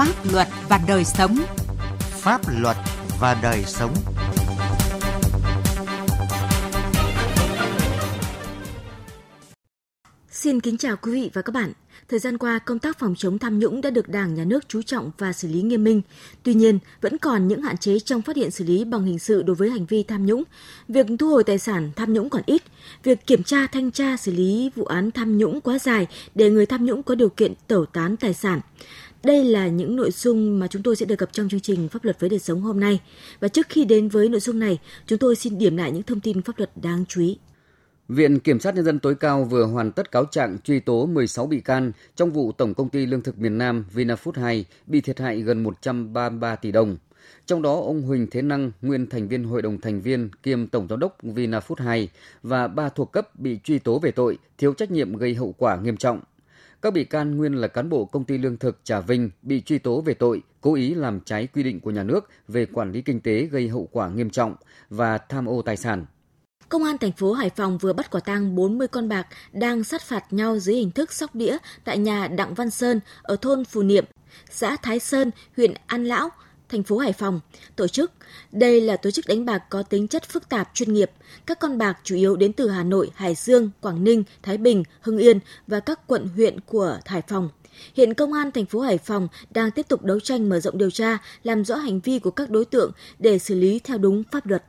Pháp luật và đời sống. Pháp luật và đời sống. Xin kính chào quý vị và các bạn. Thời gian qua, công tác phòng chống tham nhũng đã được Đảng, Nhà nước chú trọng và xử lý nghiêm minh. Tuy nhiên, vẫn còn những hạn chế trong phát hiện xử lý bằng hình sự đối với hành vi tham nhũng. Việc thu hồi tài sản tham nhũng còn ít. Việc kiểm tra, thanh tra, xử lý vụ án tham nhũng quá dài để người tham nhũng có điều kiện tẩu tán tài sản. Đây là những nội dung mà chúng tôi sẽ đề cập trong chương trình Pháp luật với đời sống hôm nay. Và trước khi đến với nội dung này, chúng tôi xin điểm lại những thông tin pháp luật đáng chú ý. Viện Kiểm sát Nhân dân tối cao vừa hoàn tất cáo trạng truy tố 16 bị can trong vụ Tổng Công ty Lương thực miền Nam Vinafood 2 bị thiệt hại gần 133 tỷ đồng. Trong đó, ông Huỳnh Thế Năng, nguyên thành viên Hội đồng thành viên kiêm Tổng Giám đốc Vinafood 2 và ba thuộc cấp bị truy tố về tội thiếu trách nhiệm gây hậu quả nghiêm trọng. Các bị can nguyên là cán bộ công ty lương thực Trà Vinh bị truy tố về tội cố ý làm trái quy định của nhà nước về quản lý kinh tế gây hậu quả nghiêm trọng và tham ô tài sản. Công an thành phố Hải Phòng vừa bắt quả tang 40 con bạc đang sát phạt nhau dưới hình thức sóc đĩa tại nhà Đặng Văn Sơn ở thôn Phù Niệm, xã Thái Sơn, huyện An Lão, thành phố Hải Phòng tổ chức. Đây là tổ chức đánh bạc có tính chất phức tạp chuyên nghiệp. Các con bạc chủ yếu đến từ Hà Nội, Hải Dương, Quảng Ninh, Thái Bình, Hưng Yên và các quận huyện của Hải Phòng. Hiện công an thành phố Hải Phòng đang tiếp tục đấu tranh mở rộng điều tra, làm rõ hành vi của các đối tượng để xử lý theo đúng pháp luật.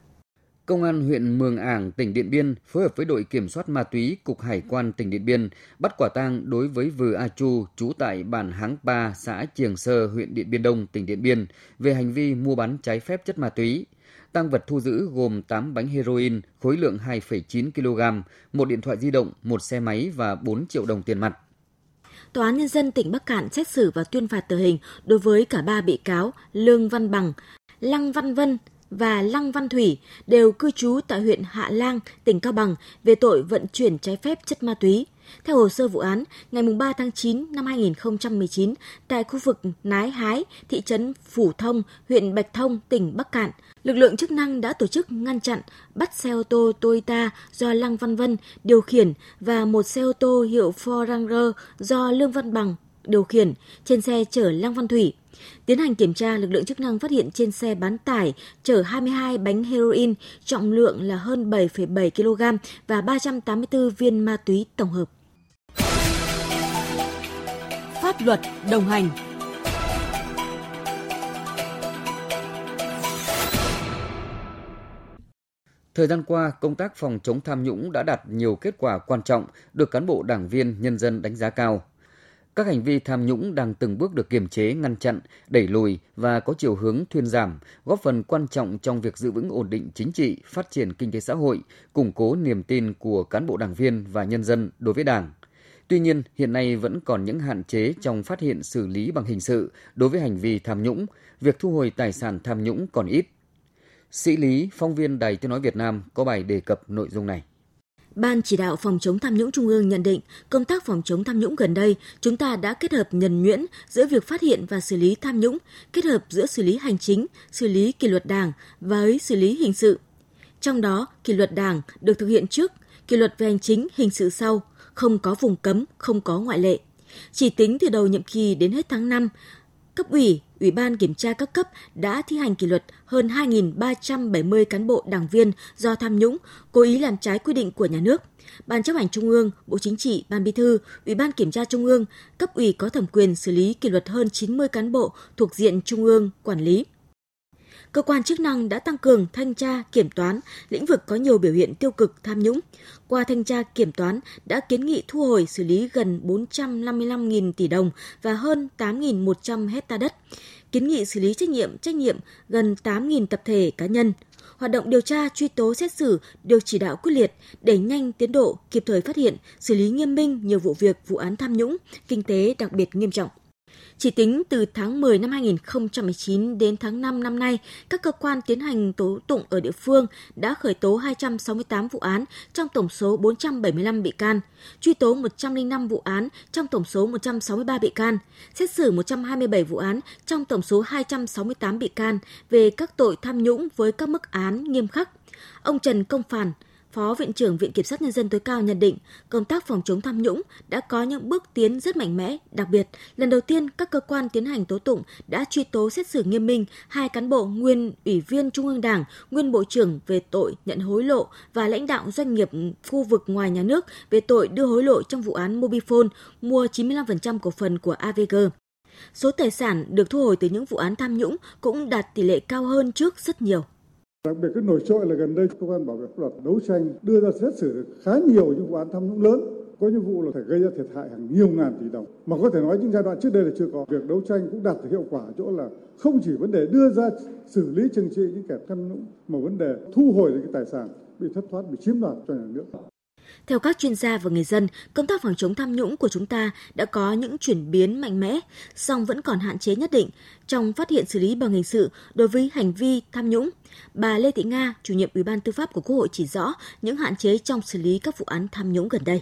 Công an huyện Mường Ảng, tỉnh Điện Biên phối hợp với đội kiểm soát ma túy Cục Hải quan tỉnh Điện Biên bắt quả tang đối với Vừa A Chu, trú tại bản Háng Ba, xã Triềng Sơ, huyện Điện Biên Đông, tỉnh Điện Biên về hành vi mua bán trái phép chất ma túy. Tăng vật thu giữ gồm 8 bánh heroin khối lượng 2,9 kg, một điện thoại di động, một xe máy và 4 triệu đồng tiền mặt. Tòa án Nhân dân tỉnh Bắc Cạn xét xử và tuyên phạt tử hình đối với cả ba bị cáo Lương Văn Bằng, Lăng Văn Vân, và Lăng Văn Thủy đều cư trú tại huyện Hạ Lang, tỉnh Cao Bằng về tội vận chuyển trái phép chất ma túy. Theo hồ sơ vụ án, ngày 3 tháng 9 năm 2019, tại khu vực Nái Hái, thị trấn Phủ Thông, huyện Bạch Thông, tỉnh Bắc Cạn, lực lượng chức năng đã tổ chức ngăn chặn, bắt xe ô tô Toyota do Lăng Văn Vân điều khiển và một xe ô tô hiệu Ford Ranger do Lương Văn Bằng điều khiển trên xe chở Lăng Văn Thủy. Tiến hành kiểm tra, lực lượng chức năng phát hiện trên xe bán tải chở 22 bánh heroin, trọng lượng là hơn 7,7 kg và 384 viên ma túy tổng hợp. Pháp luật đồng hành Thời gian qua, công tác phòng chống tham nhũng đã đạt nhiều kết quả quan trọng, được cán bộ đảng viên, nhân dân đánh giá cao các hành vi tham nhũng đang từng bước được kiềm chế, ngăn chặn, đẩy lùi và có chiều hướng thuyên giảm, góp phần quan trọng trong việc giữ vững ổn định chính trị, phát triển kinh tế xã hội, củng cố niềm tin của cán bộ đảng viên và nhân dân đối với Đảng. Tuy nhiên, hiện nay vẫn còn những hạn chế trong phát hiện xử lý bằng hình sự đối với hành vi tham nhũng, việc thu hồi tài sản tham nhũng còn ít. Sĩ Lý, phóng viên Đài Tiếng Nói Việt Nam có bài đề cập nội dung này. Ban chỉ đạo phòng chống tham nhũng Trung ương nhận định, công tác phòng chống tham nhũng gần đây, chúng ta đã kết hợp nhuần nhuyễn giữa việc phát hiện và xử lý tham nhũng, kết hợp giữa xử lý hành chính, xử lý kỷ luật đảng với xử lý hình sự. Trong đó, kỷ luật đảng được thực hiện trước, kỷ luật về hành chính, hình sự sau, không có vùng cấm, không có ngoại lệ. Chỉ tính từ đầu nhiệm kỳ đến hết tháng 5, cấp ủy, Ủy ban kiểm tra các cấp đã thi hành kỷ luật hơn 2.370 cán bộ đảng viên do tham nhũng, cố ý làm trái quy định của nhà nước. Ban chấp hành Trung ương, Bộ Chính trị, Ban Bí thư, Ủy ban Kiểm tra Trung ương, cấp ủy có thẩm quyền xử lý kỷ luật hơn 90 cán bộ thuộc diện Trung ương quản lý cơ quan chức năng đã tăng cường thanh tra, kiểm toán lĩnh vực có nhiều biểu hiện tiêu cực tham nhũng. Qua thanh tra kiểm toán đã kiến nghị thu hồi xử lý gần 455.000 tỷ đồng và hơn 8.100 hecta đất. Kiến nghị xử lý trách nhiệm trách nhiệm gần 8.000 tập thể cá nhân. Hoạt động điều tra, truy tố, xét xử được chỉ đạo quyết liệt, đẩy nhanh tiến độ, kịp thời phát hiện, xử lý nghiêm minh nhiều vụ việc, vụ án tham nhũng, kinh tế đặc biệt nghiêm trọng. Chỉ tính từ tháng 10 năm 2019 đến tháng 5 năm nay, các cơ quan tiến hành tố tụng ở địa phương đã khởi tố 268 vụ án trong tổng số 475 bị can, truy tố 105 vụ án trong tổng số 163 bị can, xét xử 127 vụ án trong tổng số 268 bị can về các tội tham nhũng với các mức án nghiêm khắc. Ông Trần Công Phản, Phó Viện trưởng Viện Kiểm sát Nhân dân tối cao nhận định công tác phòng chống tham nhũng đã có những bước tiến rất mạnh mẽ. Đặc biệt, lần đầu tiên các cơ quan tiến hành tố tụng đã truy tố xét xử nghiêm minh hai cán bộ nguyên ủy viên Trung ương Đảng, nguyên Bộ trưởng về tội nhận hối lộ và lãnh đạo doanh nghiệp khu vực ngoài nhà nước về tội đưa hối lộ trong vụ án Mobifone mua 95% cổ phần của AVG. Số tài sản được thu hồi từ những vụ án tham nhũng cũng đạt tỷ lệ cao hơn trước rất nhiều. Đặc biệt cái nổi trội là gần đây cơ quan bảo vệ pháp luật đấu tranh đưa ra xét xử khá nhiều những vụ án tham nhũng lớn. Có những vụ là phải gây ra thiệt hại hàng nhiều ngàn tỷ đồng. Mà có thể nói những giai đoạn trước đây là chưa có. Việc đấu tranh cũng đạt được hiệu quả chỗ là không chỉ vấn đề đưa ra xử lý trừng trị những kẻ tham nhũng, mà vấn đề thu hồi những cái tài sản bị thất thoát, bị chiếm đoạt cho nhà nước theo các chuyên gia và người dân, công tác phòng chống tham nhũng của chúng ta đã có những chuyển biến mạnh mẽ, song vẫn còn hạn chế nhất định trong phát hiện xử lý bằng hình sự đối với hành vi tham nhũng. Bà Lê Thị Nga, chủ nhiệm Ủy ban Tư pháp của Quốc hội chỉ rõ những hạn chế trong xử lý các vụ án tham nhũng gần đây.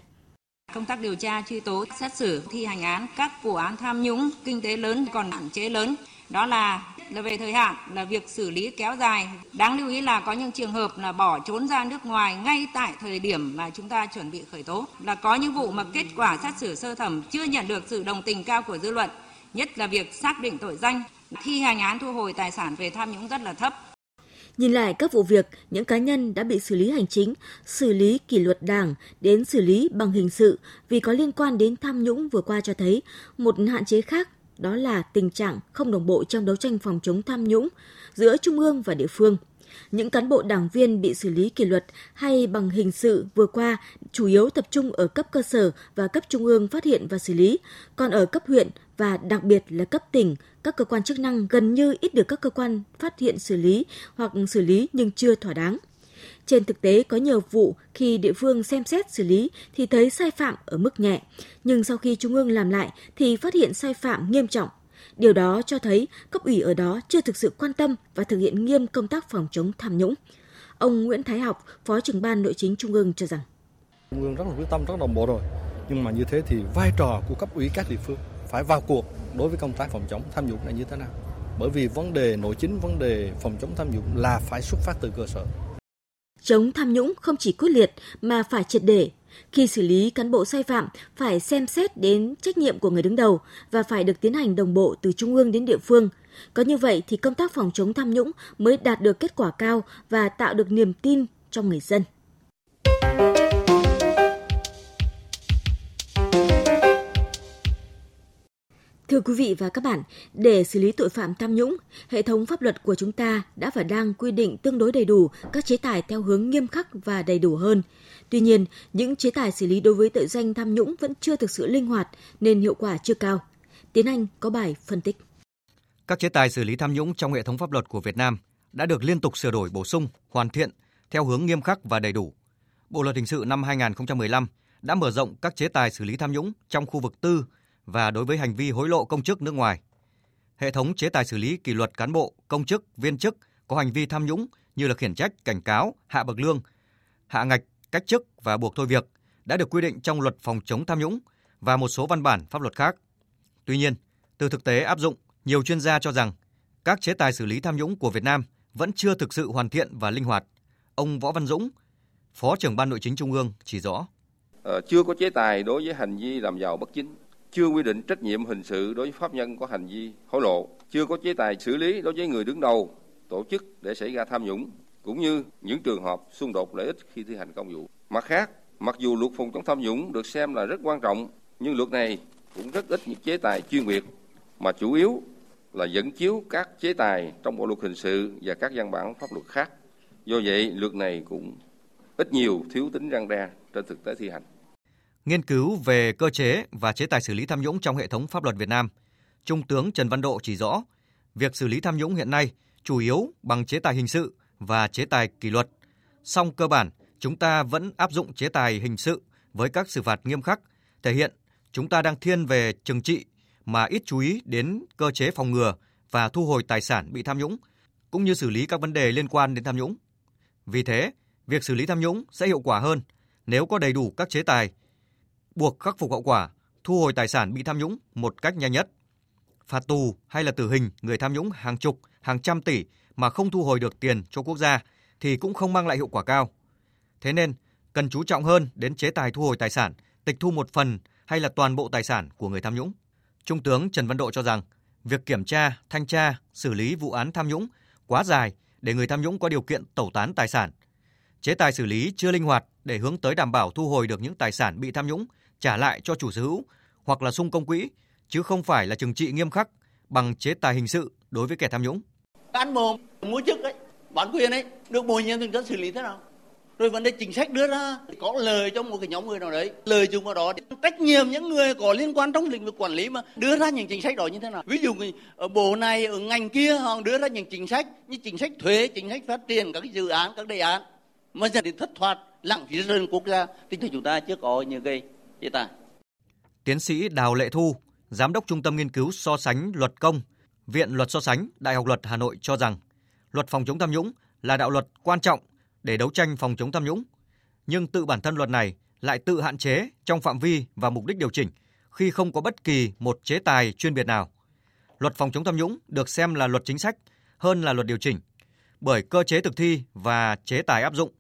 Công tác điều tra, truy tố, xét xử, thi hành án các vụ án tham nhũng kinh tế lớn còn hạn chế lớn. Đó là là về thời hạn là việc xử lý kéo dài. Đáng lưu ý là có những trường hợp là bỏ trốn ra nước ngoài ngay tại thời điểm mà chúng ta chuẩn bị khởi tố. Là có những vụ mà kết quả xét xử sơ thẩm chưa nhận được sự đồng tình cao của dư luận, nhất là việc xác định tội danh, thi hành án thu hồi tài sản về tham nhũng rất là thấp. Nhìn lại các vụ việc, những cá nhân đã bị xử lý hành chính, xử lý kỷ luật đảng đến xử lý bằng hình sự vì có liên quan đến tham nhũng vừa qua cho thấy một hạn chế khác đó là tình trạng không đồng bộ trong đấu tranh phòng chống tham nhũng giữa trung ương và địa phương. Những cán bộ đảng viên bị xử lý kỷ luật hay bằng hình sự vừa qua chủ yếu tập trung ở cấp cơ sở và cấp trung ương phát hiện và xử lý, còn ở cấp huyện và đặc biệt là cấp tỉnh, các cơ quan chức năng gần như ít được các cơ quan phát hiện xử lý hoặc xử lý nhưng chưa thỏa đáng. Trên thực tế có nhiều vụ khi địa phương xem xét xử lý thì thấy sai phạm ở mức nhẹ, nhưng sau khi Trung ương làm lại thì phát hiện sai phạm nghiêm trọng. Điều đó cho thấy cấp ủy ở đó chưa thực sự quan tâm và thực hiện nghiêm công tác phòng chống tham nhũng. Ông Nguyễn Thái Học, Phó trưởng ban Nội chính Trung ương cho rằng Trung ương rất là quyết tâm, rất đồng bộ rồi. Nhưng mà như thế thì vai trò của cấp ủy các địa phương phải vào cuộc đối với công tác phòng chống tham nhũng là như thế nào? Bởi vì vấn đề nội chính, vấn đề phòng chống tham nhũng là phải xuất phát từ cơ sở. Chống tham nhũng không chỉ quyết liệt mà phải triệt để. Khi xử lý cán bộ sai phạm, phải xem xét đến trách nhiệm của người đứng đầu và phải được tiến hành đồng bộ từ trung ương đến địa phương. Có như vậy thì công tác phòng chống tham nhũng mới đạt được kết quả cao và tạo được niềm tin trong người dân. Thưa quý vị và các bạn, để xử lý tội phạm tham nhũng, hệ thống pháp luật của chúng ta đã và đang quy định tương đối đầy đủ các chế tài theo hướng nghiêm khắc và đầy đủ hơn. Tuy nhiên, những chế tài xử lý đối với tội danh tham nhũng vẫn chưa thực sự linh hoạt nên hiệu quả chưa cao. Tiến Anh có bài phân tích. Các chế tài xử lý tham nhũng trong hệ thống pháp luật của Việt Nam đã được liên tục sửa đổi bổ sung, hoàn thiện theo hướng nghiêm khắc và đầy đủ. Bộ luật hình sự năm 2015 đã mở rộng các chế tài xử lý tham nhũng trong khu vực tư và đối với hành vi hối lộ công chức nước ngoài. Hệ thống chế tài xử lý kỷ luật cán bộ, công chức, viên chức có hành vi tham nhũng như là khiển trách, cảnh cáo, hạ bậc lương, hạ ngạch, cách chức và buộc thôi việc đã được quy định trong luật phòng chống tham nhũng và một số văn bản pháp luật khác. Tuy nhiên, từ thực tế áp dụng, nhiều chuyên gia cho rằng các chế tài xử lý tham nhũng của Việt Nam vẫn chưa thực sự hoàn thiện và linh hoạt. Ông Võ Văn Dũng, Phó trưởng Ban Nội chính Trung ương chỉ rõ. Ờ, chưa có chế tài đối với hành vi làm giàu bất chính chưa quy định trách nhiệm hình sự đối với pháp nhân có hành vi hối lộ, chưa có chế tài xử lý đối với người đứng đầu tổ chức để xảy ra tham nhũng, cũng như những trường hợp xung đột lợi ích khi thi hành công vụ. Mặt khác, mặc dù luật phòng chống tham nhũng được xem là rất quan trọng, nhưng luật này cũng rất ít những chế tài chuyên biệt, mà chủ yếu là dẫn chiếu các chế tài trong bộ luật hình sự và các văn bản pháp luật khác. Do vậy, luật này cũng ít nhiều thiếu tính răng đe trên thực tế thi hành. Nghiên cứu về cơ chế và chế tài xử lý tham nhũng trong hệ thống pháp luật Việt Nam, Trung tướng Trần Văn Độ chỉ rõ, việc xử lý tham nhũng hiện nay chủ yếu bằng chế tài hình sự và chế tài kỷ luật. Song cơ bản, chúng ta vẫn áp dụng chế tài hình sự với các xử phạt nghiêm khắc, thể hiện chúng ta đang thiên về trừng trị mà ít chú ý đến cơ chế phòng ngừa và thu hồi tài sản bị tham nhũng, cũng như xử lý các vấn đề liên quan đến tham nhũng. Vì thế, việc xử lý tham nhũng sẽ hiệu quả hơn nếu có đầy đủ các chế tài buộc khắc phục hậu quả, thu hồi tài sản bị tham nhũng một cách nhanh nhất. Phạt tù hay là tử hình người tham nhũng hàng chục, hàng trăm tỷ mà không thu hồi được tiền cho quốc gia thì cũng không mang lại hiệu quả cao. Thế nên, cần chú trọng hơn đến chế tài thu hồi tài sản, tịch thu một phần hay là toàn bộ tài sản của người tham nhũng. Trung tướng Trần Văn Độ cho rằng, việc kiểm tra, thanh tra, xử lý vụ án tham nhũng quá dài để người tham nhũng có điều kiện tẩu tán tài sản. Chế tài xử lý chưa linh hoạt để hướng tới đảm bảo thu hồi được những tài sản bị tham nhũng trả lại cho chủ sở hữu hoặc là sung công quỹ, chứ không phải là trừng trị nghiêm khắc bằng chế tài hình sự đối với kẻ tham nhũng. Cán bộ mua chức ấy, bản quyền ấy, được bồi nhiệm thì xử lý thế nào? rồi vấn đề chính sách đưa ra có lời trong một cái nhóm người nào đấy lời chung vào đó trách nhiệm những người có liên quan trong lĩnh vực quản lý mà đưa ra những chính sách đó như thế nào ví dụ ở bộ này ở ngành kia họ đưa ra những chính sách như chính sách thuế chính sách phát triển các cái dự án các đề án mà dẫn đến thất thoát lãng phí rừng quốc gia thì chúng ta chưa có những cái với ta. tiến sĩ Đào Lệ Thu giám đốc trung tâm nghiên cứu so sánh luật công Viện Luật so sánh Đại học Luật Hà Nội cho rằng luật phòng chống tham nhũng là đạo luật quan trọng để đấu tranh phòng chống tham nhũng, nhưng tự bản thân luật này lại tự hạn chế trong phạm vi và mục đích điều chỉnh khi không có bất kỳ một chế tài chuyên biệt nào. Luật phòng chống tham nhũng được xem là luật chính sách hơn là luật điều chỉnh bởi cơ chế thực thi và chế tài áp dụng.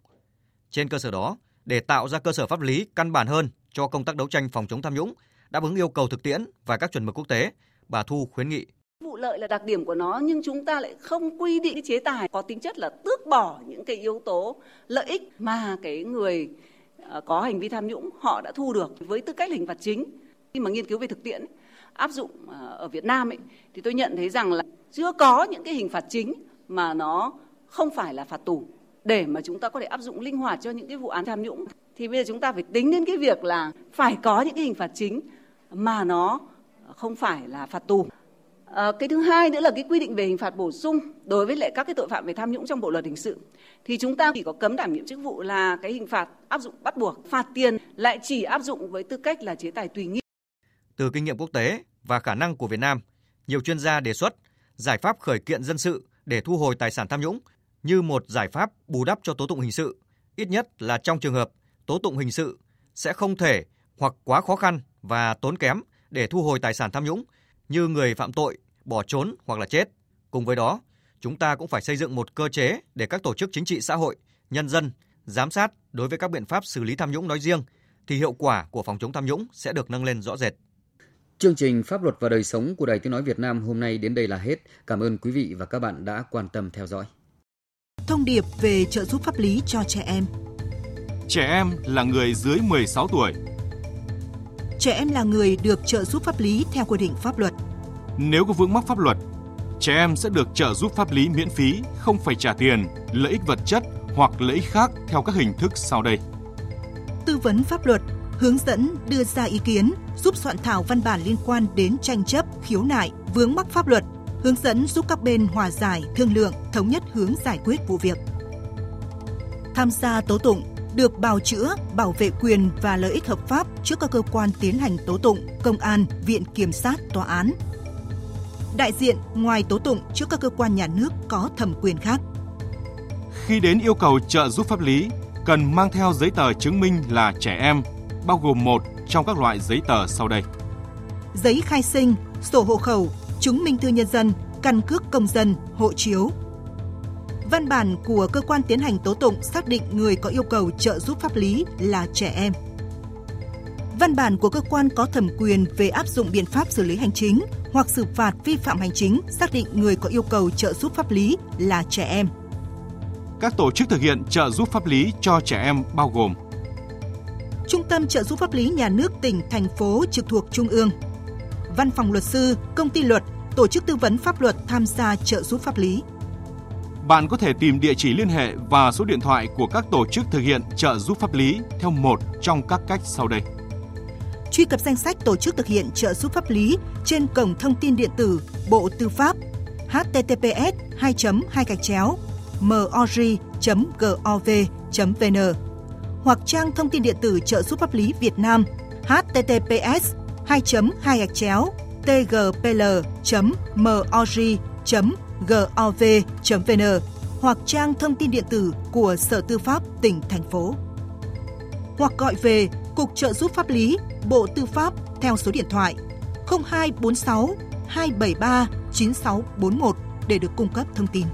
Trên cơ sở đó, để tạo ra cơ sở pháp lý căn bản hơn cho công tác đấu tranh phòng chống tham nhũng, đáp ứng yêu cầu thực tiễn và các chuẩn mực quốc tế, bà Thu khuyến nghị. Vụ lợi là đặc điểm của nó nhưng chúng ta lại không quy định cái chế tài có tính chất là tước bỏ những cái yếu tố lợi ích mà cái người ờ, có hành vi tham nhũng họ đã thu được với tư cách hình phạt chính. Khi mà nghiên cứu về thực tiễn áp dụng ờ, ở Việt Nam ấy thì tôi nhận thấy rằng là chưa có những cái hình phạt chính mà nó không phải là phạt tù để mà chúng ta có thể áp dụng linh hoạt cho những cái vụ án tham nhũng thì bây giờ chúng ta phải tính đến cái việc là phải có những cái hình phạt chính mà nó không phải là phạt tù À, cái thứ hai nữa là cái quy định về hình phạt bổ sung đối với lại các cái tội phạm về tham nhũng trong bộ luật hình sự thì chúng ta chỉ có cấm đảm nhiệm chức vụ là cái hình phạt áp dụng bắt buộc, phạt tiền lại chỉ áp dụng với tư cách là chế tài tùy nghi. Từ kinh nghiệm quốc tế và khả năng của Việt Nam, nhiều chuyên gia đề xuất giải pháp khởi kiện dân sự để thu hồi tài sản tham nhũng như một giải pháp bù đắp cho tố tụng hình sự, ít nhất là trong trường hợp tố tụng hình sự sẽ không thể hoặc quá khó khăn và tốn kém để thu hồi tài sản tham nhũng như người phạm tội bỏ trốn hoặc là chết. Cùng với đó, chúng ta cũng phải xây dựng một cơ chế để các tổ chức chính trị xã hội, nhân dân giám sát đối với các biện pháp xử lý tham nhũng nói riêng thì hiệu quả của phòng chống tham nhũng sẽ được nâng lên rõ rệt. Chương trình Pháp luật và đời sống của Đài Tiếng nói Việt Nam hôm nay đến đây là hết. Cảm ơn quý vị và các bạn đã quan tâm theo dõi. Thông điệp về trợ giúp pháp lý cho trẻ em. Trẻ em là người dưới 16 tuổi trẻ em là người được trợ giúp pháp lý theo quy định pháp luật. Nếu có vướng mắc pháp luật, trẻ em sẽ được trợ giúp pháp lý miễn phí, không phải trả tiền, lợi ích vật chất hoặc lợi ích khác theo các hình thức sau đây. Tư vấn pháp luật, hướng dẫn đưa ra ý kiến, giúp soạn thảo văn bản liên quan đến tranh chấp, khiếu nại, vướng mắc pháp luật, hướng dẫn giúp các bên hòa giải, thương lượng, thống nhất hướng giải quyết vụ việc. Tham gia tố tụng, được bào chữa, bảo vệ quyền và lợi ích hợp pháp trước các cơ quan tiến hành tố tụng, công an, viện kiểm sát, tòa án. Đại diện ngoài tố tụng trước các cơ quan nhà nước có thẩm quyền khác. Khi đến yêu cầu trợ giúp pháp lý, cần mang theo giấy tờ chứng minh là trẻ em, bao gồm một trong các loại giấy tờ sau đây. Giấy khai sinh, sổ hộ khẩu, chứng minh thư nhân dân, căn cước công dân, hộ chiếu, Văn bản của cơ quan tiến hành tố tụng xác định người có yêu cầu trợ giúp pháp lý là trẻ em. Văn bản của cơ quan có thẩm quyền về áp dụng biện pháp xử lý hành chính hoặc xử phạt vi phạm hành chính xác định người có yêu cầu trợ giúp pháp lý là trẻ em. Các tổ chức thực hiện trợ giúp pháp lý cho trẻ em bao gồm Trung tâm trợ giúp pháp lý nhà nước tỉnh, thành phố trực thuộc Trung ương, Văn phòng luật sư, công ty luật, tổ chức tư vấn pháp luật tham gia trợ giúp pháp lý bạn có thể tìm địa chỉ liên hệ và số điện thoại của các tổ chức thực hiện trợ giúp pháp lý theo một trong các cách sau đây. Truy cập danh sách tổ chức thực hiện trợ giúp pháp lý trên cổng thông tin điện tử Bộ Tư pháp https 2 2 gạch chéo mori.gov.vn hoặc trang thông tin điện tử trợ giúp pháp lý Việt Nam https 2 2 gạch chéo tgpl.mori.gov.vn gov.vn hoặc trang thông tin điện tử của Sở Tư pháp tỉnh, thành phố. Hoặc gọi về Cục trợ giúp pháp lý, Bộ Tư pháp theo số điện thoại 0246 273 9641 để được cung cấp thông tin.